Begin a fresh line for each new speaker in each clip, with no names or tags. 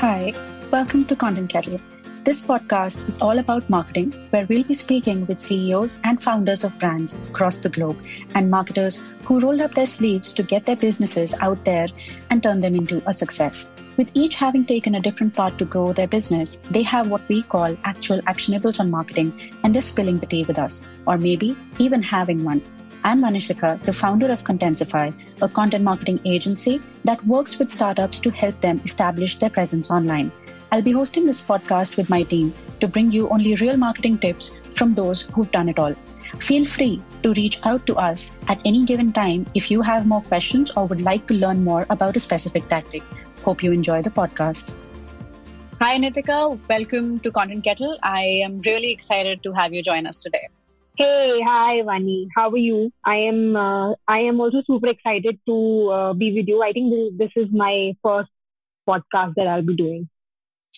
Hi, welcome to Content Kettle. This podcast is all about marketing, where we'll be speaking with CEOs and founders of brands across the globe and marketers who rolled up their sleeves to get their businesses out there and turn them into a success. With each having taken a different path to grow their business, they have what we call actual actionables on marketing and they're spilling the tea with us, or maybe even having one. I'm Manishika, the founder of Contensify, a content marketing agency that works with startups to help them establish their presence online. I'll be hosting this podcast with my team to bring you only real marketing tips from those who've done it all. Feel free to reach out to us at any given time if you have more questions or would like to learn more about a specific tactic. Hope you enjoy the podcast. Hi, Nitika. Welcome to Content Kettle. I am really excited to have you join us today.
Hey, hi, Vani. How are you? I am. Uh, I am also super excited to uh, be with you. I think this, this is my first podcast that I'll be doing.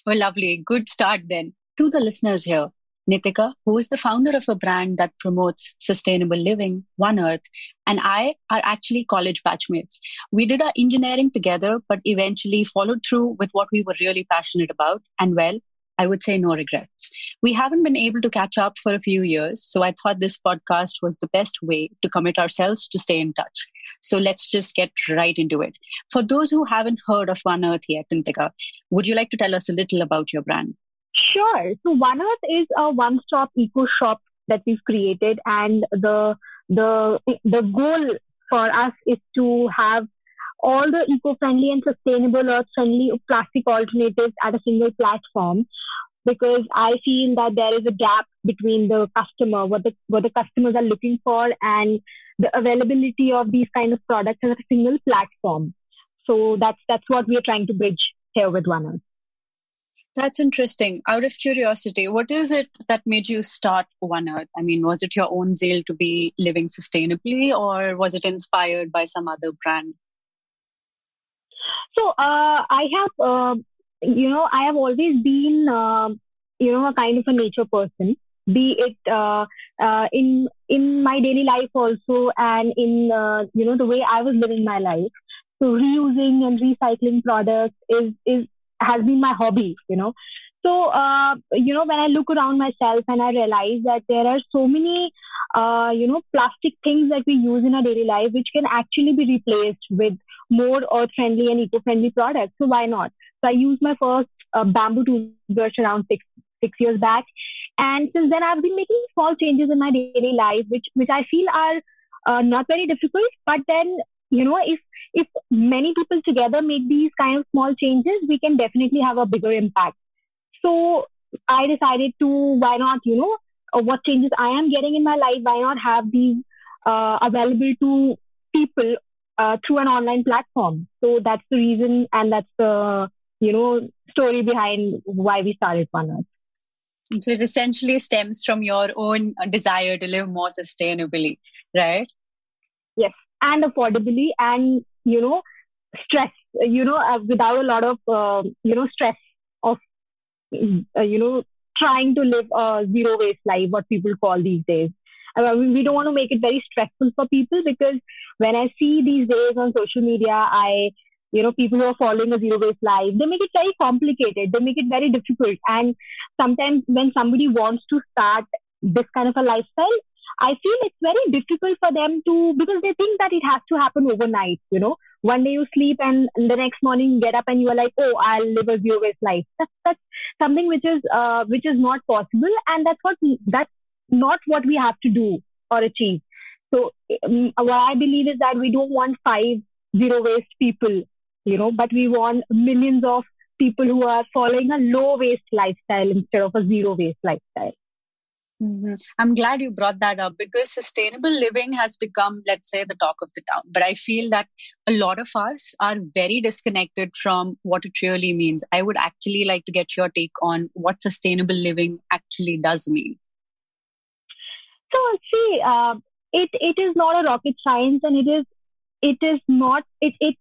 Oh, lovely. Good start then. To the listeners here, Nitika, who is the founder of a brand that promotes sustainable living, One Earth, and I are actually college batchmates. We did our engineering together, but eventually followed through with what we were really passionate about. And well, I would say no regrets. We haven't been able to catch up for a few years, so I thought this podcast was the best way to commit ourselves to stay in touch. So let's just get right into it. For those who haven't heard of One Earth yet, Nitika, would you like to tell us a little about your brand?
Sure. So One Earth is a one-stop eco shop that we've created, and the the the goal for us is to have all the eco-friendly and sustainable earth-friendly plastic alternatives at a single platform because I feel that there is a gap between the customer, what the what the customers are looking for, and the availability of these kind of products at a single platform. So that's that's what we are trying to bridge here with One Earth.
That's interesting. Out of curiosity, what is it that made you start One Earth? I mean, was it your own zeal to be living sustainably, or was it inspired by some other brand?
So uh, I have, uh, you know, I have always been, uh, you know, a kind of a nature person. Be it uh, uh, in in my daily life also, and in uh, you know the way I was living my life. So reusing and recycling products is is has been my hobby, you know. So, uh, you know, when I look around myself and I realize that there are so many, uh, you know, plastic things that we use in our daily life which can actually be replaced with more earth friendly and eco friendly products. So, why not? So, I used my first uh, bamboo toothbrush around six, six years back. And since then, I've been making small changes in my daily life, which, which I feel are uh, not very difficult, but then you know if if many people together make these kind of small changes we can definitely have a bigger impact so i decided to why not you know uh, what changes i am getting in my life why not have these uh, available to people uh, through an online platform. So that's the reason and that's the you know story behind why we started one earth.
So it essentially stems from your own desire to live more sustainably right?
Yes and affordably and you know stress you know uh, without a lot of uh, you know stress of uh, you know trying to live a zero waste life what people call these days Mean, we don't want to make it very stressful for people because when I see these days on social media, I, you know, people who are following a zero waste life, they make it very complicated. They make it very difficult. And sometimes when somebody wants to start this kind of a lifestyle, I feel it's very difficult for them to because they think that it has to happen overnight. You know, one day you sleep and the next morning you get up and you are like, oh, I'll live a zero waste life. That's that's something which is uh, which is not possible, and that's what that's not what we have to do or achieve. So um, what I believe is that we don't want five zero waste people, you know, but we want millions of people who are following a low waste lifestyle instead of a zero waste lifestyle.
Mm-hmm. I'm glad you brought that up because sustainable living has become, let's say, the talk of the town. But I feel that a lot of us are very disconnected from what it really means. I would actually like to get your take on what sustainable living actually does mean.
So, see, uh, it it is not a rocket science, and it is it is not it it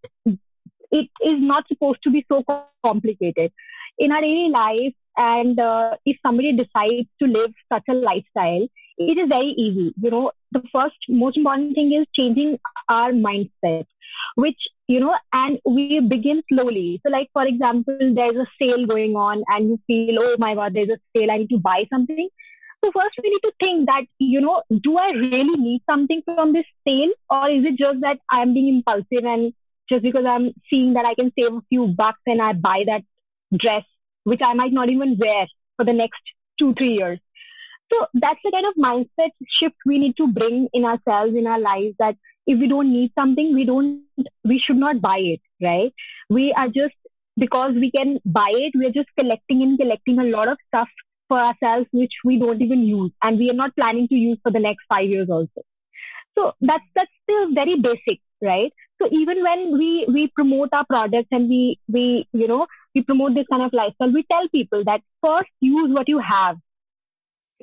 it is not supposed to be so complicated. In our daily life, and uh, if somebody decides to live such a lifestyle, it is very easy. You know, the first most important thing is changing our mindset. which, you know, and we begin slowly. So like, for example, there's a sale going on and you feel, oh my God, there's a sale. I need to buy something. So first we need to think that, you know, do I really need something from this sale or is it just that I'm being impulsive and just because I'm seeing that I can save a few bucks and I buy that dress, which I might not even wear for the next two, three years. So that's the kind of mindset shift we need to bring in ourselves, in our lives that if we don't need something, we don't, we should not buy it, right? We are just, because we can buy it, we're just collecting and collecting a lot of stuff for ourselves, which we don't even use. And we are not planning to use for the next five years also. So that's, that's still very basic, right? So even when we, we promote our products and we, we, you know, we promote this kind of lifestyle, we tell people that first use what you have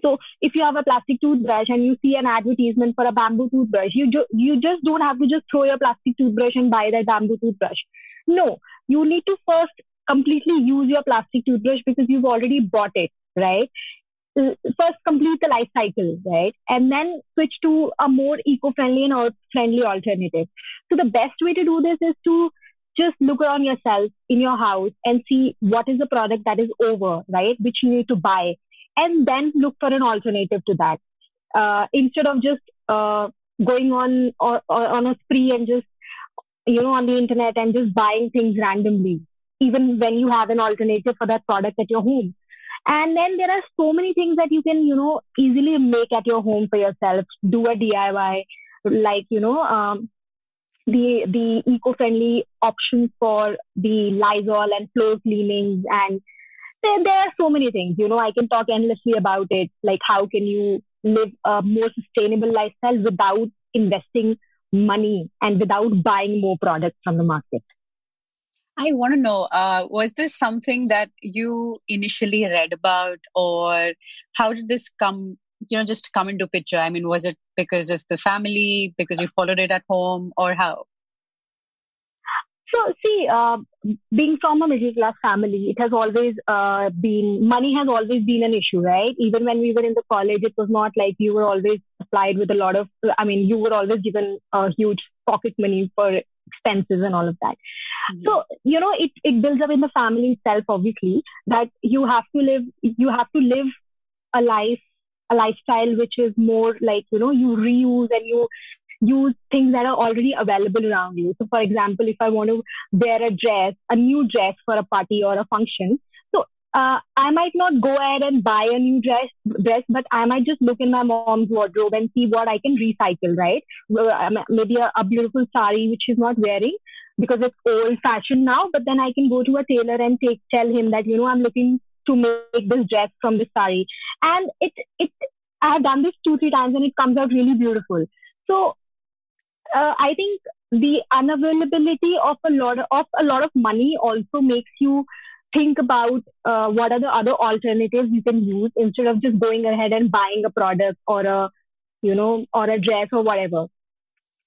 so if you have a plastic toothbrush and you see an advertisement for a bamboo toothbrush, you ju- you just don't have to just throw your plastic toothbrush and buy that bamboo toothbrush. No, you need to first completely use your plastic toothbrush because you've already bought it, right? First complete the life cycle, right? And then switch to a more eco-friendly and earth-friendly alternative. So the best way to do this is to just look around yourself in your house and see what is the product that is over, right? Which you need to buy and then look for an alternative to that uh, instead of just uh, going on or, or, on a spree and just you know on the internet and just buying things randomly even when you have an alternative for that product at your home and then there are so many things that you can you know easily make at your home for yourself do a diy like you know um, the the eco-friendly options for the lysol and floor cleanings and there, there are so many things. You know, I can talk endlessly about it. Like, how can you live a more sustainable lifestyle without investing money and without buying more products from the market?
I want to know uh, was this something that you initially read about, or how did this come? You know, just come into picture. I mean, was it because of the family, because you followed it at home, or how?
So, see, uh, being from a middle class family, it has always uh, been money has always been an issue, right? Even when we were in the college, it was not like you were always supplied with a lot of. I mean, you were always given a huge pocket money for expenses and all of that. Mm-hmm. So, you know, it it builds up in the family itself, obviously, that you have to live. You have to live a life a lifestyle which is more like you know you reuse and you use things that are already available around you. So, for example, if I want to wear a dress, a new dress for a party or a function, uh, I might not go ahead and buy a new dress, dress, but I might just look in my mom's wardrobe and see what I can recycle, right? Maybe a, a beautiful sari which she's not wearing because it's old fashioned now, but then I can go to a tailor and take tell him that you know I'm looking to make this dress from this sari, and it it I have done this two three times and it comes out really beautiful. So uh, I think the unavailability of a lot of, of, a lot of money also makes you think about uh, what are the other alternatives you can use instead of just going ahead and buying a product or a you know or a dress or whatever.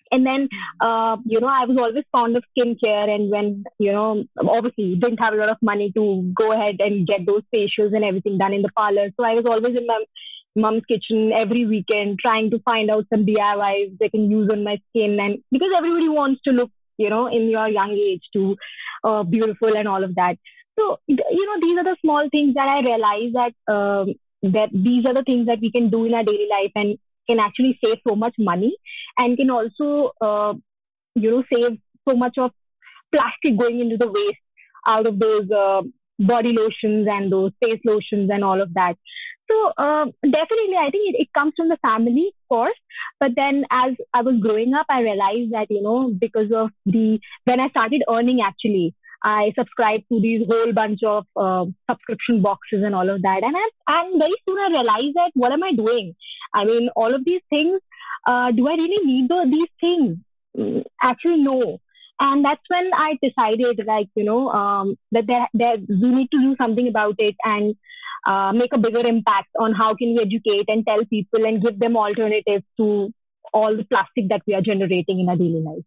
And then uh, you know i was always fond of skincare and when you know obviously didn't have a lot of money to go ahead and get those facials and everything done in the parlor. So i was always in my mom's kitchen every weekend trying to find out some DIYs they can use on my skin and because everybody wants to look you know in your young age to uh, beautiful and all of that so you know these are the small things that I realize that um, that these are the things that we can do in our daily life and can actually save so much money and can also uh, you know save so much of plastic going into the waste out of those uh, body lotions and those face lotions and all of that. So uh, definitely, I think it, it comes from the family, of course. But then, as I was growing up, I realized that you know because of the when I started earning, actually, I subscribe to these whole bunch of uh, subscription boxes and all of that, and I, and very soon I realized that what am I doing? I mean, all of these things. Uh, do I really need the, these things? Mm, actually, no and that's when I decided, like you know, um, that there, there we need to do something about it and uh, make a bigger impact on how can we educate and tell people and give them alternatives to all the plastic that we are generating in our daily life.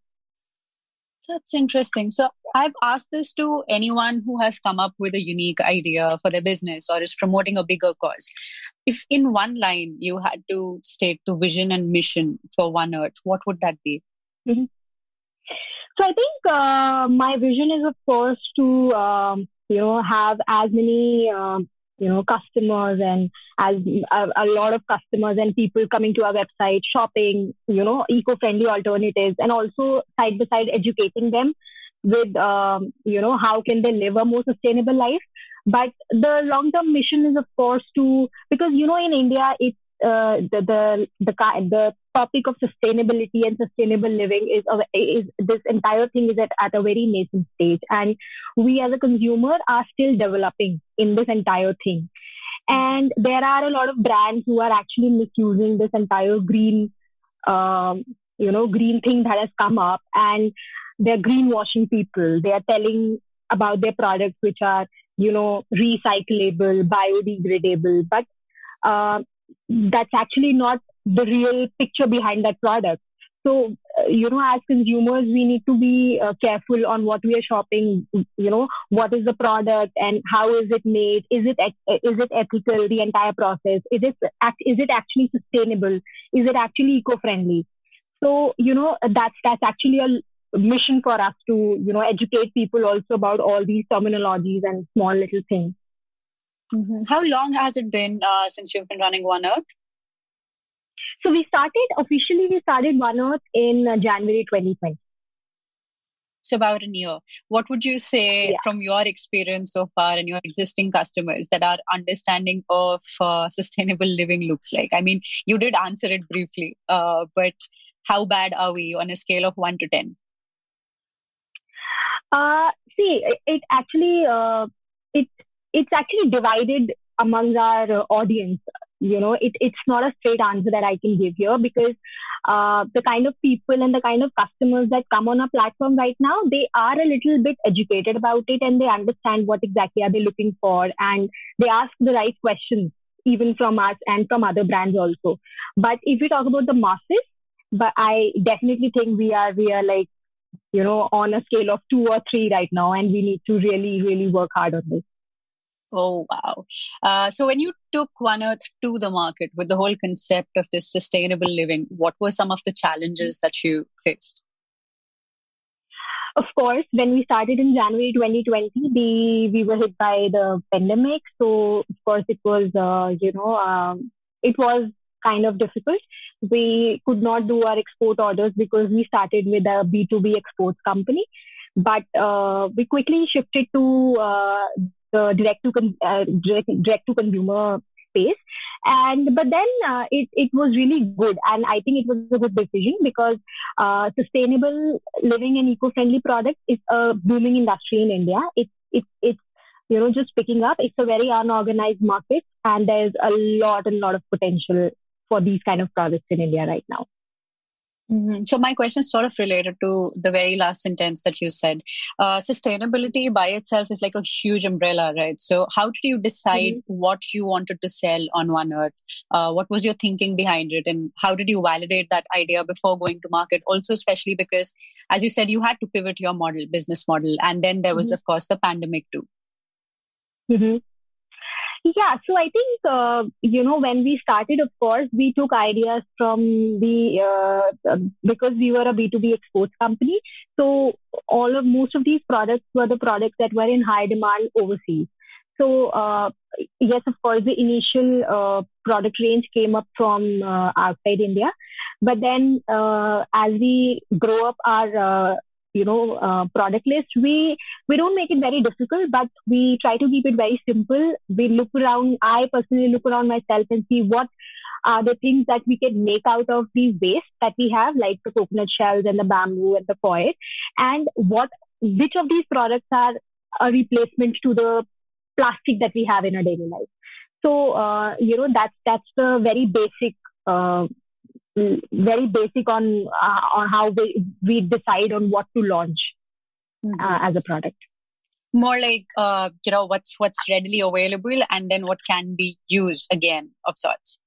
That's interesting. So I've asked this to anyone who has come up with a unique idea for their business or is promoting a bigger cause. If in one line you had to state the vision and mission for One Earth, what would that be?
Mm-hmm. So I think uh, my vision is, of course, to um, you know have as many um, you know customers and as a, a, lot of customers and people coming to our website shopping you know eco-friendly alternatives and also side by side educating them with um, you know how can they live a more sustainable life. But the long term mission is of course to because you know in india it's uh, the, the the the topic of sustainability and sustainable living is is this entire thing is at, at a very nascent stage. And we as a consumer are still developing in this entire thing. And there are a lot of brands who are actually misusing this entire green um, you know green thing that has come up. And they're greenwashing people. They are telling about their products which are you know recyclable biodegradable. But uh, that's actually not the real picture behind that product. So, uh, you know, as consumers, we need to be uh, careful on what we are shopping. You know, what is the product and how is it made? Is it is it ethical? The entire process is it is it actually sustainable? Is it actually eco-friendly? So, you know, that's that's actually a mission for us to you know educate people also about all these terminologies and small little things.
Mm-hmm. How long has it been uh, since you've been running One Earth?
So we started officially. We started One Earth in uh, January 2020.
So about a year. What would you say yeah. from your experience so far and your existing customers that our understanding of uh, sustainable living looks like? I mean, you did answer it briefly, uh, but how bad are we on a scale of one to ten?
Uh, see, it, it actually uh, it it's actually divided among our audience you know it, it's not a straight answer that i can give here because uh, the kind of people and the kind of customers that come on our platform right now they are a little bit educated about it and they understand what exactly are they looking for and they ask the right questions even from us and from other brands also. But if we talk about the masses but i definitely think we are we are like you know on a scale of two or three right now and we need to really really work hard on this
Oh, wow. Uh, so, when you took One Earth to the market with the whole concept of this sustainable living, what were some of the challenges that you faced?
Of course, when we started in January 2020, the, we were hit by the pandemic. So, of course, it was, uh, you know, um, it was kind of difficult. We could not do our export orders because we started with a B2B exports company. But uh, we quickly shifted to uh, the direct to con- uh, direct, to consumer space. And but then uh, it, it was really good. And i think it was a good decision because uh, sustainable living and eco-friendly products is a booming industry in india. It's it, it's you know just picking up. It's a very unorganized market and there's a lot and lot of potential for these kind of products in india right now
Mm-hmm. So my question is sort of related to the very last sentence that you said. Uh, sustainability by itself is like a huge umbrella, right? So how did you decide mm-hmm. what you wanted to sell on One Earth? Uh, what was your thinking behind it, and how did you validate that idea before going to market? Also, especially because, as you said, you had to pivot your model, business model, and then there was, mm-hmm. of course, the pandemic too.
Yeah, so I think uh, you know when we started, of course, we took ideas from the uh, um, because we were a B two B exports company. So all of most of these products were the products that were in high demand overseas. So uh, yes, of course, the initial uh, product range came up from uh, outside India, but then uh, as we grow up our you know uh, product list. We we don't make it very difficult but we try to keep it very simple. We look around i personally look around myself and see what are the things that we can make out of the waste that we have like the coconut shells and the bamboo and the foil and what which of these products are a replacement to the plastic that we have in our daily life. So uh, you know that's that's the very basic uh, very basic on uh, on how we, we decide on what to launch mm-hmm. uh, as a product
more like uh, you know what's what's readily available and then what can be used again of sorts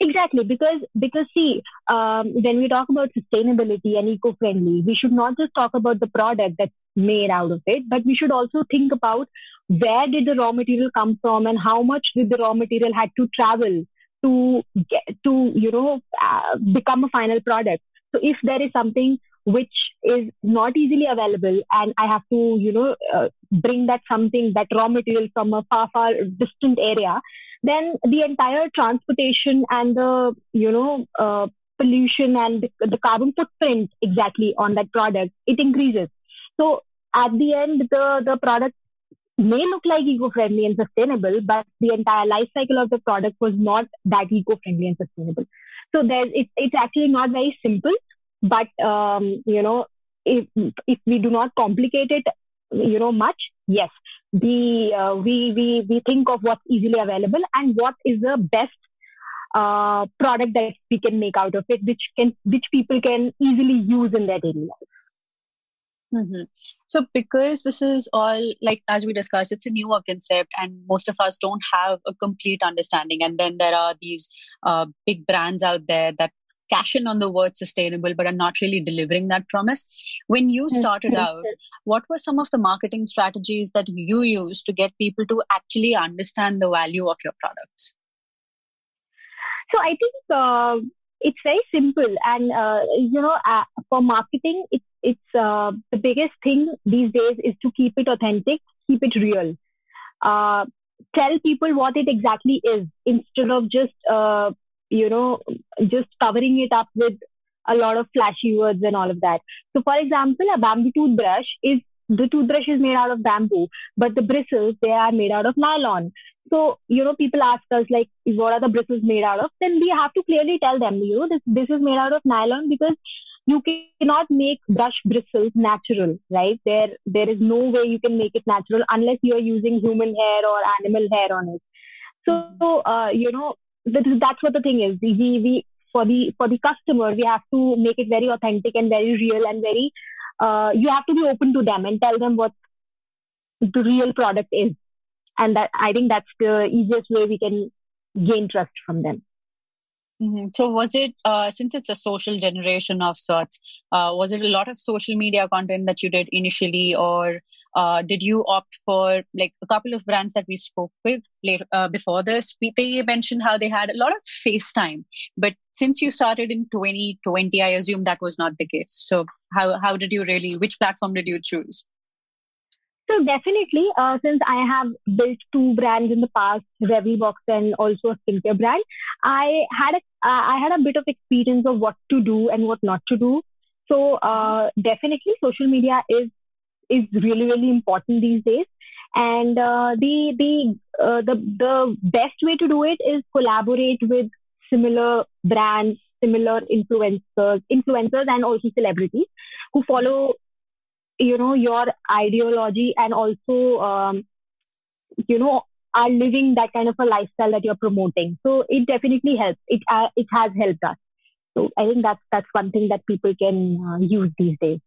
exactly because because see um, when we talk about sustainability and eco-friendly we should not just talk about the product that's made out of it but we should also think about where did the raw material come from and how much did the raw material had to travel to get to you know uh, become a final product so if there is something which is not easily available and I have to, you know, uh, bring that something, that raw material from a far, far distant area, then the entire transportation and the, you know, uh, pollution and the carbon footprint exactly on that product, it increases. So at the end, the, the product may look like eco-friendly and sustainable, but the entire life cycle of the product was not that eco-friendly and sustainable. So there's, it, it's actually not very simple, but, um, you know, if, if we do not complicate it, you know, much, yes, the, uh, we, we, we think of what's easily available and what is the best uh, product that we can make out of it, which can, which people can easily use in their daily life.
Mm-hmm. So, because this is all like as we discussed, it's a newer concept, and most of us don't have a complete understanding. And then there are these uh, big brands out there that cash in on the word sustainable, but are not really delivering that promise. When you started out, what were some of the marketing strategies that you used to get people to actually understand the value of your products?
So, I think uh, it's very simple, and uh, you know, uh, for marketing, it's it's uh, the biggest thing these days is to keep it authentic, keep it real. Uh, tell people what it exactly is instead of just, uh, you know, just covering it up with a lot of flashy words and all of that. So, for example, a bamboo toothbrush is the toothbrush is made out of bamboo, but the bristles they are made out of nylon. So, you know, people ask us like, what are the bristles made out of? Then we have to clearly tell them, you know, this this is made out of nylon because you cannot make brush bristles natural, right? There, there is no way you can make it natural unless you are using human hair or animal hair on it. So, uh, you know, that's what the thing is. We, we, for the, for the customer, we have to make it very authentic and very real and very, uh, you have to be open to them and tell them what the real product is. And that, I think that's the easiest way we can gain trust from them.
Mm-hmm. So, was it uh, since it's a social generation of sorts? Uh, was it a lot of social media content that you did initially, or uh, did you opt for like a couple of brands that we spoke with later uh, before this? They mentioned how they had a lot of FaceTime, but since you started in 2020, I assume that was not the case. So, how how did you really? Which platform did you choose?
So definitely, uh, since I have built two brands in the past, Box and also a skincare brand, I had a I had a bit of experience of what to do and what not to do. So uh, definitely, social media is is really really important these days. And uh, the the uh, the the best way to do it is collaborate with similar brands, similar influencers, influencers, and also celebrities who follow you know your ideology and also um, you know are living that kind of a lifestyle that you're promoting so it definitely helps it uh, it has helped us so i think that's that's one thing that people can uh, use these days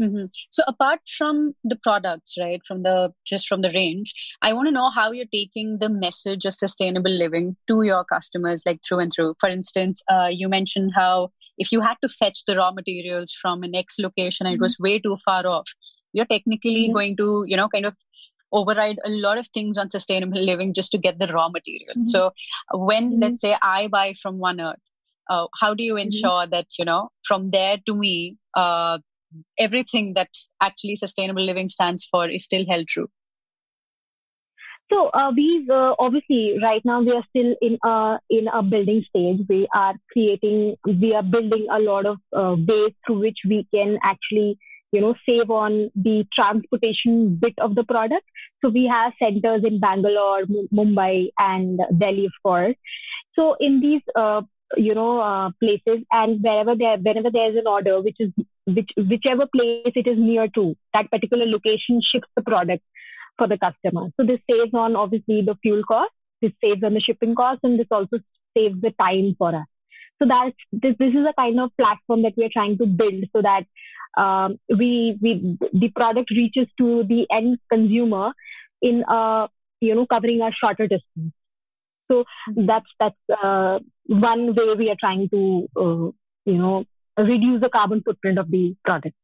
mm-hmm. so apart from the products right from the just from the range i want to know how you're taking the message of sustainable living to your customers like through and through for instance uh, you mentioned how if you had to fetch the raw materials from an X location and mm-hmm. it was way too far off, you're technically mm-hmm. going to, you know, kind of override a lot of things on sustainable living just to get the raw material. Mm-hmm. So when, mm-hmm. let's say, I buy from One Earth, uh, how do you mm-hmm. ensure that, you know, from there to me, uh, everything that actually sustainable living stands for is still held true?
So uh, we've uh, obviously right now we are still in a in a building stage. We are creating, we are building a lot of uh, ways through which we can actually you know save on the transportation bit of the product. So we have centers in Bangalore, M- Mumbai, and Delhi, of course. So in these uh, you know uh, places and wherever there whenever there is an order which is which whichever place it is near to that particular location ships the product for the customer. So this saves on obviously the fuel cost, this saves on the shipping cost, and this also saves the time for us. So that's this. This is a kind of platform that we are trying to build so that um, we we the product reaches to the end consumer in a you know covering a shorter distance. So that's that's uh, one way we are trying to uh, you know reduce the carbon footprint of the product.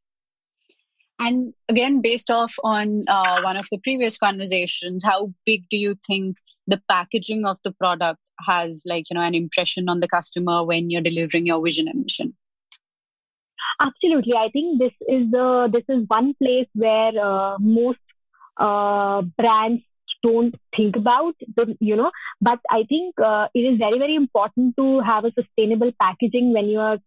And again, based off on uh, one of the previous conversations, how big do you think the packaging of the product has, like, you know, an impression on the customer when you're delivering your vision and mission?
Absolutely, I think this is the this is one place where uh, most uh, brands don't think about the you know but i think uh, it is very very important to have a sustainable packaging when you are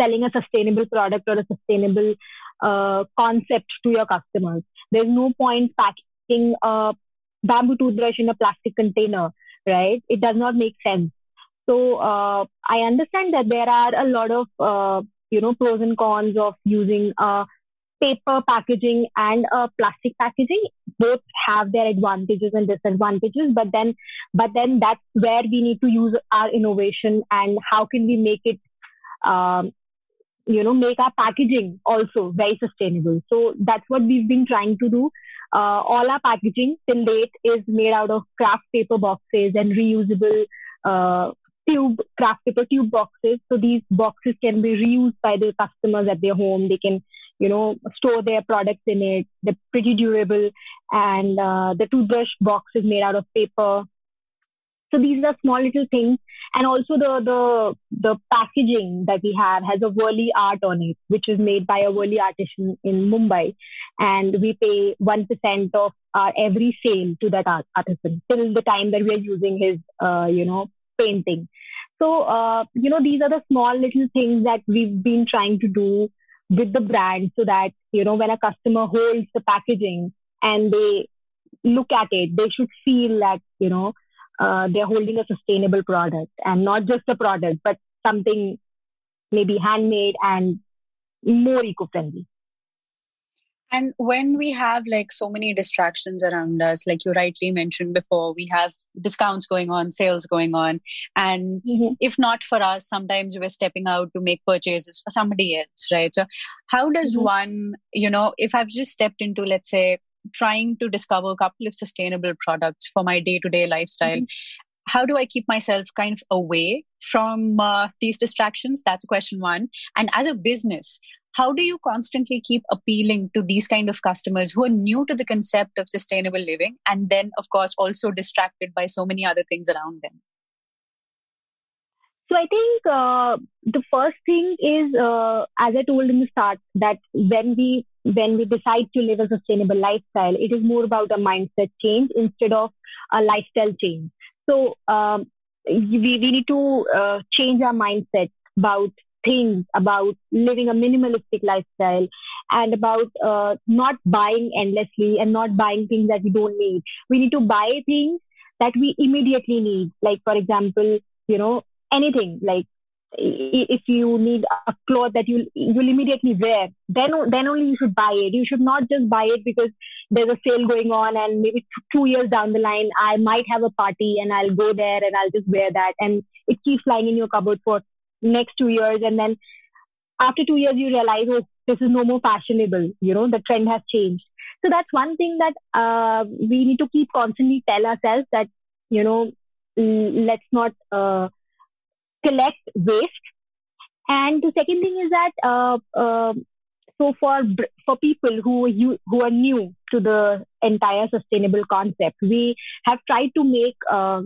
selling a sustainable product or a sustainable uh, concept to your customers. There's no point packing a bamboo toothbrush in a plastic container right? It does not make sense. So uh, i understand that there are a lot of uh, you know pros and cons of using a paper packaging and a plastic packaging. Both have their advantages and disadvantages but then but then that's where we need to use our innovation and how can we make it um, you know make our packaging also very sustainable. So that's what we've been trying to do. Uh, all our packaging till date is made out of craft paper boxes and reusable uh, tube craft paper tube boxes. So these boxes can be reused by the customers at their home. They can you know store their products in it. They're pretty durable. And uh, the toothbrush box is made out of paper so these are small little things. And also the the the packaging that we have has a Warli art on it which is made by a Warli artisan in mumbai. And we pay 1% of our every sale to that art, artisan till the time that we are using his uh, you know painting. So uh, you know these are the small little things that we've been trying to do with the brand so that you know when a customer holds the packaging and they look at it they should feel that you know uh, they're holding a sustainable product and not just a product but something maybe handmade and more eco-friendly
and when we have like so many distractions around us, like you rightly mentioned before, we have discounts going on, sales going on. And mm-hmm. if not for us, sometimes we're stepping out to make purchases for somebody else, right? So how does mm-hmm. one, you know, if I've just stepped into, let's say, trying to discover a couple of sustainable products for my day to day lifestyle, mm-hmm. how do I keep myself kind of away from uh, these distractions? That's question one. And as a business, how do you constantly keep appealing to these kind of customers who are new to the concept of sustainable living and then of course also distracted by so many other things around them
so i think uh, the first thing is uh, as i told in the start that when we when we decide to live a sustainable lifestyle it is more about a mindset change instead of a lifestyle change so um, we, we need to uh, change our mindset about things about living a minimalistic lifestyle and about uh, not buying endlessly and not buying things that we don't need. We need to buy things that we immediately need. Like, for example, you know, anything like if you need a cloth that you you'll immediately wear, then then only you should buy it. You should not just buy it because there's a sale going on, and maybe two years down the line, I might have a party and I'll go there and I'll just wear that, and it keeps lying in your cupboard for next two years. And then after two years you realize oh this is no more fashionable. You know the trend has changed. So that's one thing that uh, we need to keep constantly tell ourselves that you know let's not uh, collect waste and the second thing is that uh, uh, so for for people who you who are new to the entire sustainable concept we have tried to make uh,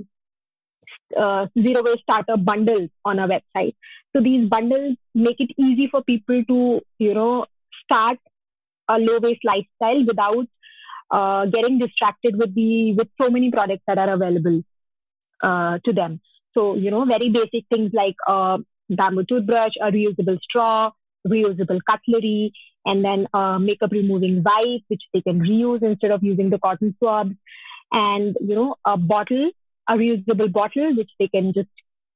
uh, zero waste starter bundles on our website. So these bundles make it easy for people to, you know, start a low waste lifestyle without uh, getting distracted with the with so many products that are available uh, to them. So you know, very basic things like a uh, bamboo toothbrush, a reusable straw, reusable cutlery, and then a makeup removing wipe, which they can reuse instead of using the cotton swabs, and you know, a bottle a reusable bottle, which they can just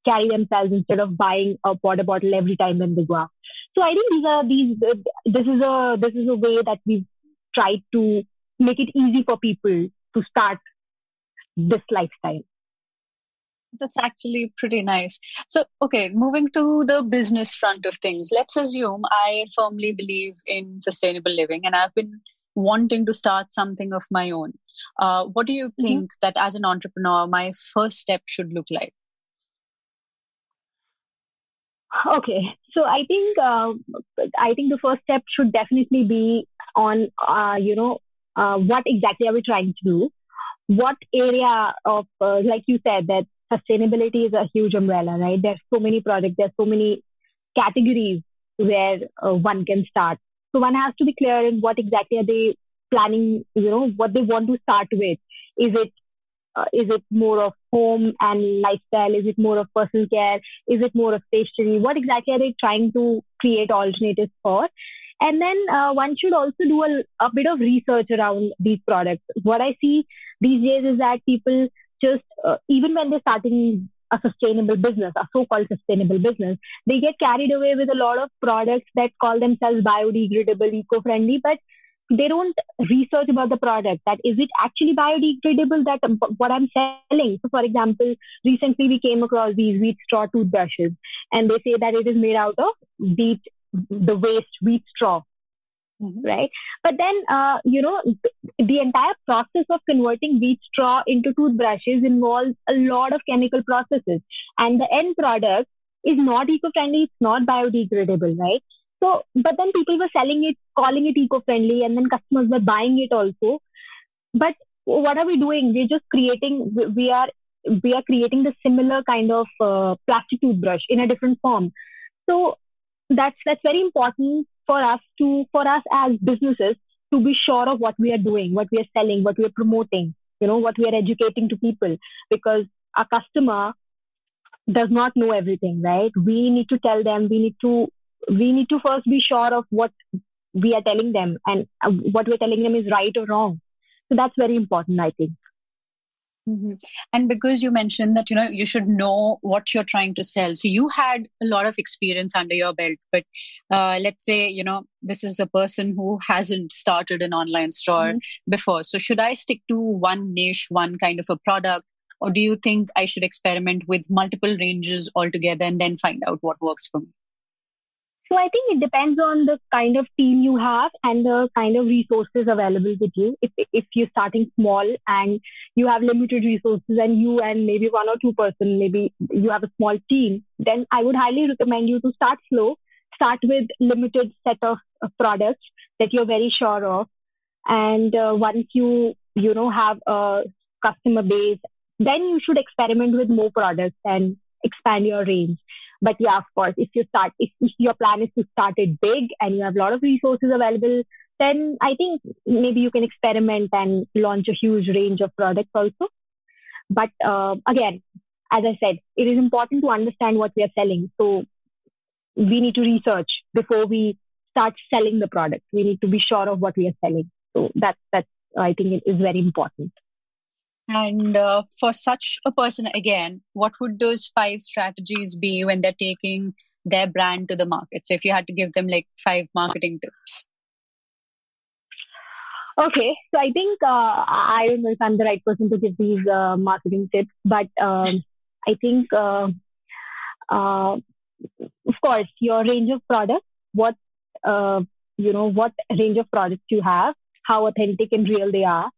carry themselves instead of buying a water bottle every time when they go out. So I think these are these. This is a this is a way that we've tried to make it easy for people to start this lifestyle.
That's actually pretty nice. So, okay, moving to the business front of things, let's assume I firmly believe in sustainable living and I've been wanting to start something of my own. Uh, what do you mm-hmm. think mm-hmm. that as an entrepreneur, my first step should look like?
Okay, so I think uh, I think the first step should definitely be on uh, you know uh, what exactly are we trying to do? What area of uh, like you said that sustainability is a huge umbrella, right? There's so many products, there's so many categories where uh, one can start. So one has to be clear in what exactly are they planning, you know, what they want to start with. Is it uh, is it more of home and lifestyle? Is it more of personal care? Is it more of stationery? What exactly are they trying to create alternatives for? And then uh, one should also do a, a bit of research around these products. What I see these days is that people just, uh, even when they're starting a sustainable business, a so-called sustainable business, they get carried away with a lot of products that call themselves biodegradable, eco-friendly, but they don't research about the product that is it actually biodegradable that um, what i'm selling so for example recently we came across these wheat straw toothbrushes and they say that it is made out of wheat the waste wheat straw mm-hmm. right but then uh, you know the entire process of converting wheat straw into toothbrushes involves a lot of chemical processes and the end product is not eco-friendly it's not biodegradable right so, but then people were selling it, calling it eco-friendly, and then customers were buying it also. But what are we doing? We're just creating. We are we are creating the similar kind of uh, plastic toothbrush in a different form. So that's that's very important for us to for us as businesses to be sure of what we are doing, what we are selling, what we are promoting, you know, what we are educating to people, because our customer does not know everything, right? We need to tell them, we need to we need to first be sure of what we are telling them and uh, what we're telling them is right or wrong. So that's very important, I think.
Mm-hmm. And because you mentioned that you know you should know what you're trying to sell, so you had a lot of experience under your belt. But uh, let's say you know this is a person who hasn't started an online store mm-hmm. before. So should I stick to one niche, one kind of a product, or do you think I should experiment with multiple ranges altogether and then find out what works for me?
So I think it depends on the kind of team you have and the kind of resources available with you. If, if you're starting small and you have limited resources and you and maybe one or two person, maybe you have a small team, then I would highly recommend you to start slow, start with limited set of, products that you're very sure of. And uh, once you, you know, have a customer base, then you should experiment with more products and expand your range. But yeah, of course, if you start, if, if your plan is to start it big and you have a lot of resources available, then I think maybe you can experiment and launch a huge range of products also. But uh, again, as I said, it is important to understand what we are selling. So we need to research before we start selling the product. We need to be sure of what we are selling. So that that's I think it is very important.
And uh, for such a person, again, what would those five strategies be when they're taking their brand to the market? So if you had to give them like five marketing tips.
Okay, so I think uh, I don't know if I'm the right person to give these uh, marketing tips, but um, I think, uh, uh, of course, your range of products, what uh, you know, what range of products you have, how authentic and real they are,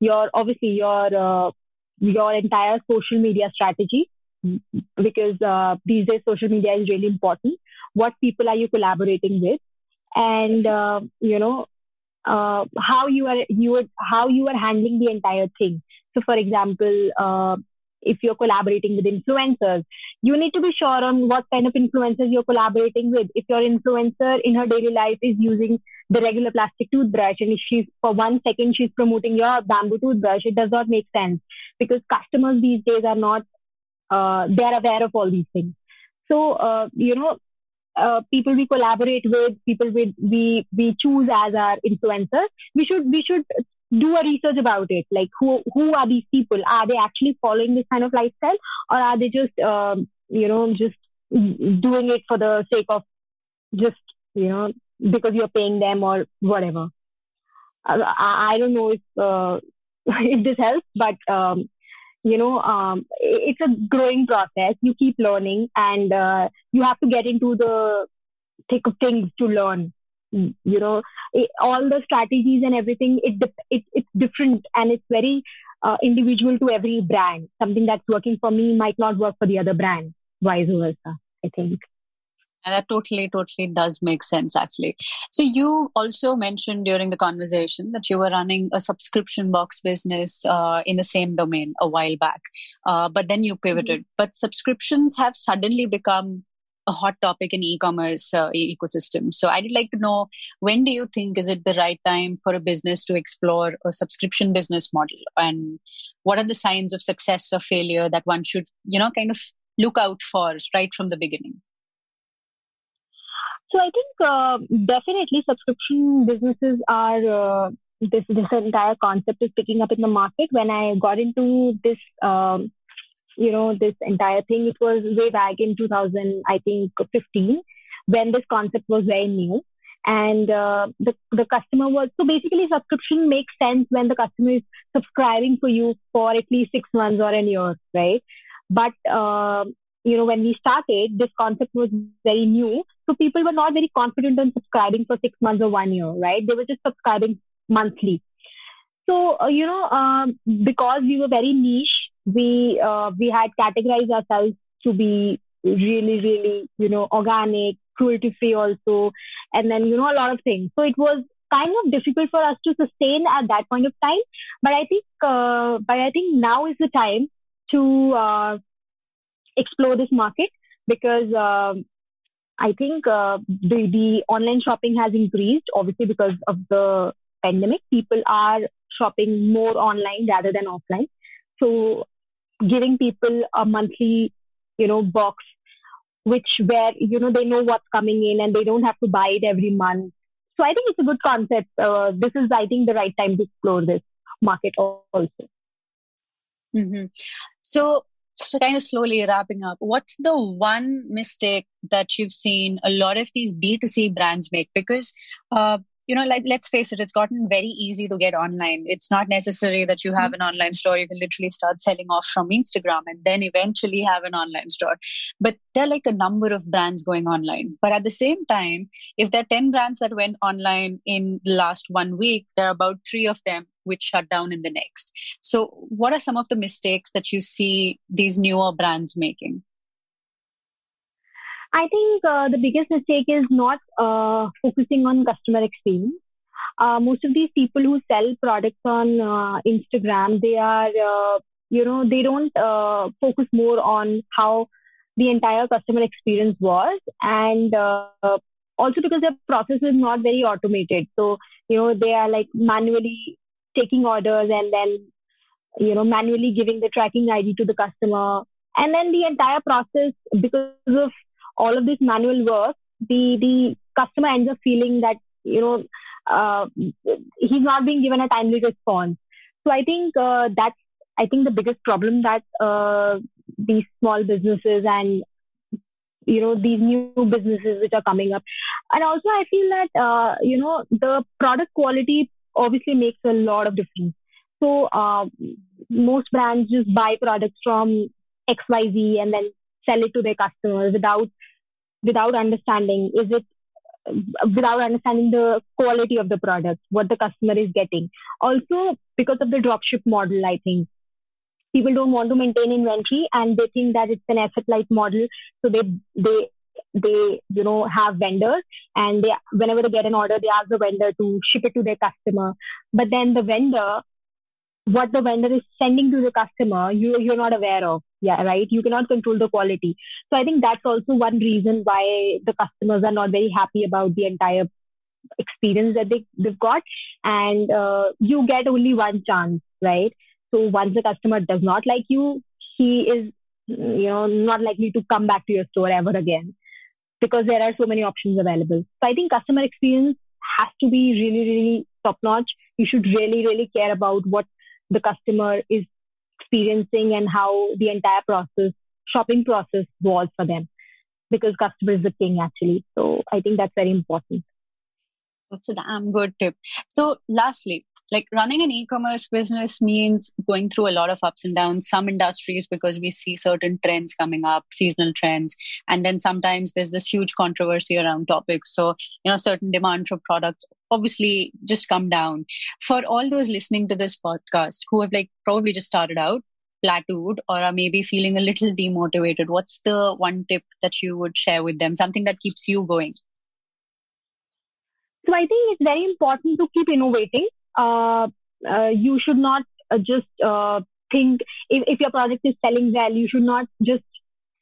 your obviously your uh, your entire social media strategy because uh, these days social media is really important. What people are you collaborating with, and uh, you know uh, how you are you are how you are handling the entire thing. So, for example, uh, if you're collaborating with influencers, you need to be sure on what kind of influencers you're collaborating with. If your influencer in her daily life is using the regular plastic toothbrush and if she's for one second she's promoting your bamboo toothbrush, it does not make sense because customers these days are not, uh, they're aware of all these things. So, uh, you know, uh, people we collaborate with, people we, we, we choose as our influencers, we should, we should do a research about it. Like who who are these people? Are they actually following this kind of lifestyle, or are they just um, you know just doing it for the sake of just you know because you're paying them or whatever? Uh, I, I don't know if uh, if this helps, but um, you know um, it's a growing process. You keep learning, and uh, you have to get into the thick of things to learn you know it, all the strategies and everything it, it it's different and it's very uh, individual to every brand something that's working for me might not work for the other brand vice versa i think
and that totally totally does make sense actually so you also mentioned during the conversation that you were running a subscription box business uh, in the same domain a while back uh, but then you pivoted mm-hmm. but subscriptions have suddenly become a hot topic in e-commerce uh, ecosystem. So I'd like to know when do you think is it the right time for a business to explore a subscription business model, and what are the signs of success or failure that one should, you know, kind of look out for right from the beginning?
So I think uh, definitely subscription businesses are uh, this this entire concept is picking up in the market. When I got into this, um, you know, this entire thing, it was way back in 2000, I think 15, when this concept was very new. And uh, the the customer was so basically subscription makes sense when the customer is subscribing for you for at least six months or a year, right? But uh, you know, when we started, this concept was very new. So people were not very confident on subscribing for six months or one year, right? They were just subscribing monthly. So, uh, you know, um, because we were very niche, we, uh, we had categorized ourselves to be really, really, you know, organic, cruelty free also, and then, you know, a lot of things. So it was kind of difficult for us to sustain at that point of time. But I think, uh, but I think now is the time to, uh, explore this market because um, I think uh, the, the online shopping has increased, obviously, because of the pandemic. People are shopping more online rather than offline. So, giving people a monthly, you know, box, which where, you know, they know what's coming in and they don't have to buy it every month. So, I think it's a good concept. Uh, this is, I think, the right time to explore this market also.
Mm-hmm. So, so kind of slowly wrapping up, what's the one mistake that you've seen a lot of these D2C brands make? Because, uh, you know, like let's face it, it's gotten very easy to get online. It's not necessary that you have an online store. You can literally start selling off from Instagram and then eventually have an online store. But there are like a number of brands going online. But at the same time, if there are 10 brands that went online in the last one week, there are about three of them which shut down in the next. So, what are some of the mistakes that you see these newer brands making?
I think uh, the biggest mistake is not uh, focusing on customer experience. Uh, most of these people who sell products on uh, Instagram, they are, uh, you know, they don't uh, focus more on how the entire customer experience was, and also because their process is not very automated. So, you know, they are like manually taking orders and then you know manually giving the tracking id to the customer and then the entire process because of all of this manual work the the customer ends up feeling that you know uh, he's not being given a timely response so i think uh, that's i think the biggest problem that uh, these small businesses and you know these new businesses which are coming up and also i feel that uh, you know the product quality obviously makes a lot of difference. So uh, most brands just buy products from XYZ and then sell it to their customers without without understanding is it without understanding the quality of the product, what the customer is getting. Also, because of the dropship model, I think people don't want to maintain inventory and they think that it's an asset light model. So they they they you know have vendors and they whenever they get an order they ask the vendor to ship it to their customer but then the vendor what the vendor is sending to the customer you you're not aware of. Yeah right? You cannot control the quality. So i think that's also one reason why the customers are not very happy about the entire experience that they, they've got. And uh, you get only one chance right? So once the customer does not like you he is you know not likely to come back to your store ever again because there are so many options available. So I think customer experience has to be really, really top notch. You should really, really care about what the customer is experiencing and how the entire process, shopping process was for them because customer is the king actually. So I think that's very important.
That's a damn um, good tip. So lastly, like running an e-commerce business means going through a lot of ups and downs. Some industries because we see certain trends coming up seasonal trends and then sometimes there's this huge controversy around topics. So you know certain demand for products obviously just come down. For all those listening to this podcast who have like probably just started out plateaued or are maybe feeling a little demotivated what's the one tip that you would share with them? Something that keeps you going?
So I think it's very important to keep innovating you should not uh, just think if, if your project is selling well, you should not just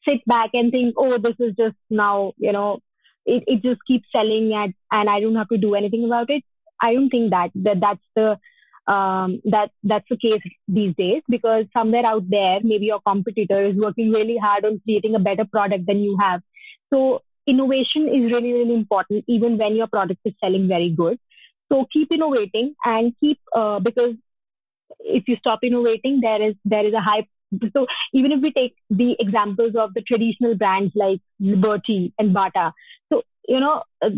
sit back and think, oh, this is just now, you know, it, it just keeps selling at, and I don't have to do anything about it. I don't think that, that that's the, um, that that's the case these days because somewhere out there, maybe your competitor is working really hard on creating a better product than you have. So innovation is really, really important, even when your product is selling very good. So keep innovating and keep, uh, because if you stop innovating, there is, there is a high so even if we take the examples of the traditional brands like Liberty and Bata, so you know uh,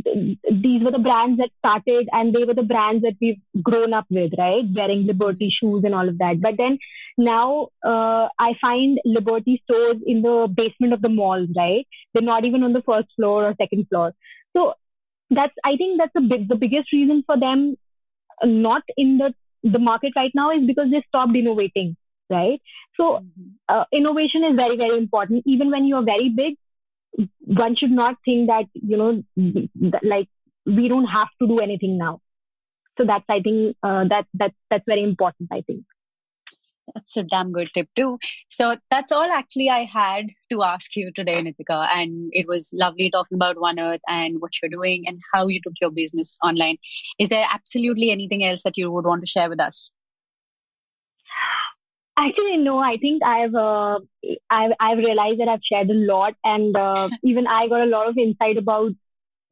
these were the brands that started and they were the brands that we've grown up with, right? Wearing Liberty shoes and all of that. But then now uh, I find Liberty stores in the basement of the malls, right? They're not even on the first floor or second floor. So that's I think that's the big, the biggest reason for them not in the the market right now is because they stopped innovating right? So mm-hmm. uh, innovation is very, very important. Even when you are very big, one should not think that, you know, like we don't have to do anything now. So that's, I think, uh, that, that, that's very important, I think.
That's a damn good tip too. So that's all actually I had to ask you today, Nitika. And it was lovely talking about One Earth and what you're doing and how you took your business online. Is there absolutely anything else that you would want to share with us?
Actually, no. I think I've uh, I've I've realized that I've shared a lot, and uh, even I got a lot of insight about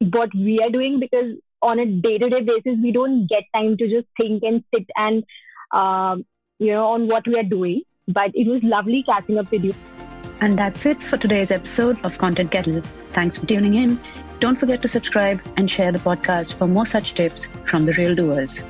what we are doing because on a day-to-day basis, we don't get time to just think and sit and uh, you know on what we are doing. But it was lovely catching up with you.
And that's it for today's episode of Content Kettle. Thanks for tuning in. Don't forget to subscribe and share the podcast for more such tips from the real doers.